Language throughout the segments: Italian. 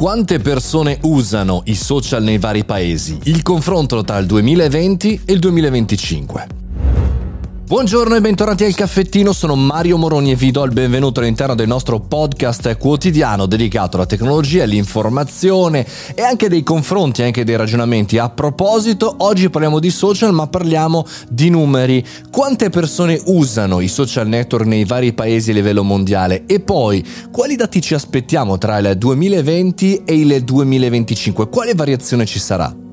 Quante persone usano i social nei vari paesi? Il confronto tra il 2020 e il 2025. Buongiorno e bentornati al caffettino, sono Mario Moroni e vi do il benvenuto all'interno del nostro podcast quotidiano dedicato alla tecnologia, all'informazione e anche dei confronti, anche dei ragionamenti. A proposito, oggi parliamo di social ma parliamo di numeri. Quante persone usano i social network nei vari paesi a livello mondiale? E poi, quali dati ci aspettiamo tra il 2020 e il 2025? Quale variazione ci sarà?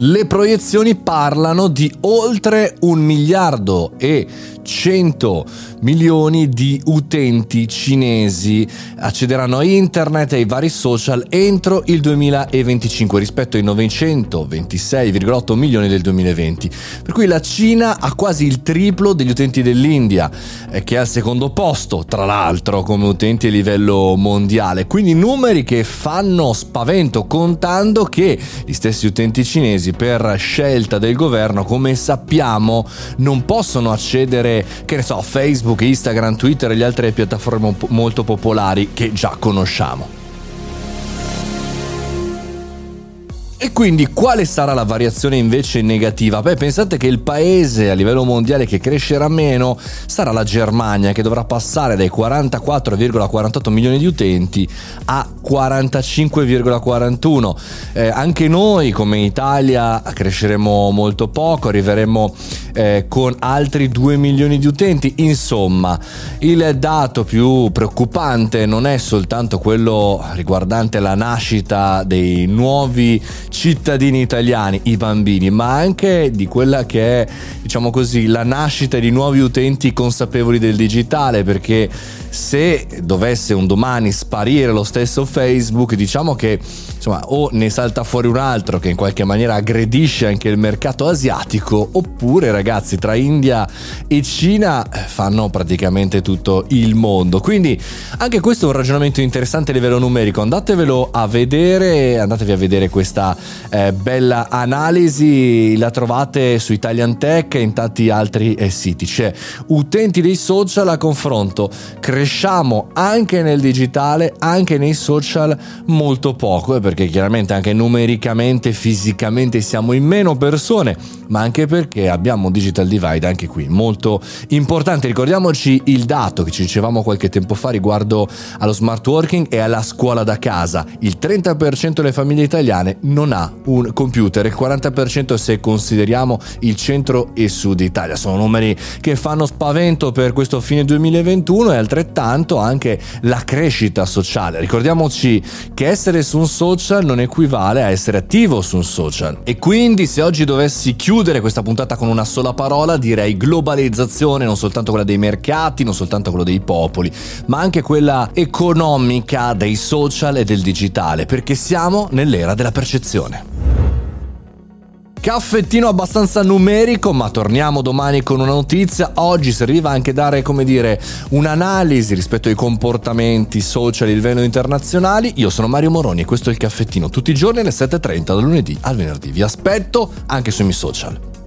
Le proiezioni parlano di oltre un miliardo e 100 milioni di utenti cinesi accederanno a internet e ai vari social entro il 2025 rispetto ai 926,8 milioni del 2020. Per cui la Cina ha quasi il triplo degli utenti dell'India, eh, che è al secondo posto, tra l'altro, come utenti a livello mondiale. Quindi numeri che fanno spavento, contando che gli stessi utenti cinesi, per scelta del governo, come sappiamo, non possono accedere che ne so, Facebook, Instagram, Twitter e le altre piattaforme molto popolari che già conosciamo. E quindi quale sarà la variazione invece negativa? Beh, pensate che il paese a livello mondiale che crescerà meno sarà la Germania, che dovrà passare dai 44,48 milioni di utenti a 45,41. Eh, anche noi come Italia cresceremo molto poco, arriveremo eh, con altri 2 milioni di utenti. Insomma, il dato più preoccupante non è soltanto quello riguardante la nascita dei nuovi cittadini italiani, i bambini, ma anche di quella che è, diciamo così, la nascita di nuovi utenti consapevoli del digitale, perché se dovesse un domani sparire lo stesso Facebook, diciamo che insomma o ne salta fuori un altro che in qualche maniera aggredisce anche il mercato asiatico, oppure ragazzi tra India e Cina eh, fanno praticamente tutto il mondo. Quindi anche questo è un ragionamento interessante a livello numerico, andatevelo a vedere, andatevi a vedere questa eh, bella analisi, la trovate su Italian Tech e in tanti altri eh, siti. C'è utenti dei social a confronto, cresciamo anche nel digitale, anche nei social molto poco, eh, perché chiaramente anche numericamente, fisicamente siamo in meno persone, ma anche perché abbiamo un digital divide anche qui molto importante. Ricordiamoci il dato che ci dicevamo qualche tempo fa riguardo allo smart working e alla scuola da casa. Il 30% delle famiglie italiane non ha un computer, il 40% se consideriamo il centro e sud Italia. Sono numeri che fanno spavento per questo fine 2021 e altrettanto anche la crescita sociale. Ricordiamoci che essere su un social non equivale a essere attivo su un social. E quindi se oggi dovessi chiudere questa puntata con una sola parola direi globalizzazione, non soltanto quella dei mercati, non soltanto quella dei popoli, ma anche quella economica dei social e del digitale, perché siamo nell'era della percezione. Caffettino abbastanza numerico, ma torniamo domani con una notizia. Oggi serviva anche dare, come dire, un'analisi rispetto ai comportamenti social a livello internazionali. Io sono Mario Moroni e questo è il caffettino tutti i giorni alle 7.30 dal lunedì al venerdì. Vi aspetto anche sui miei social.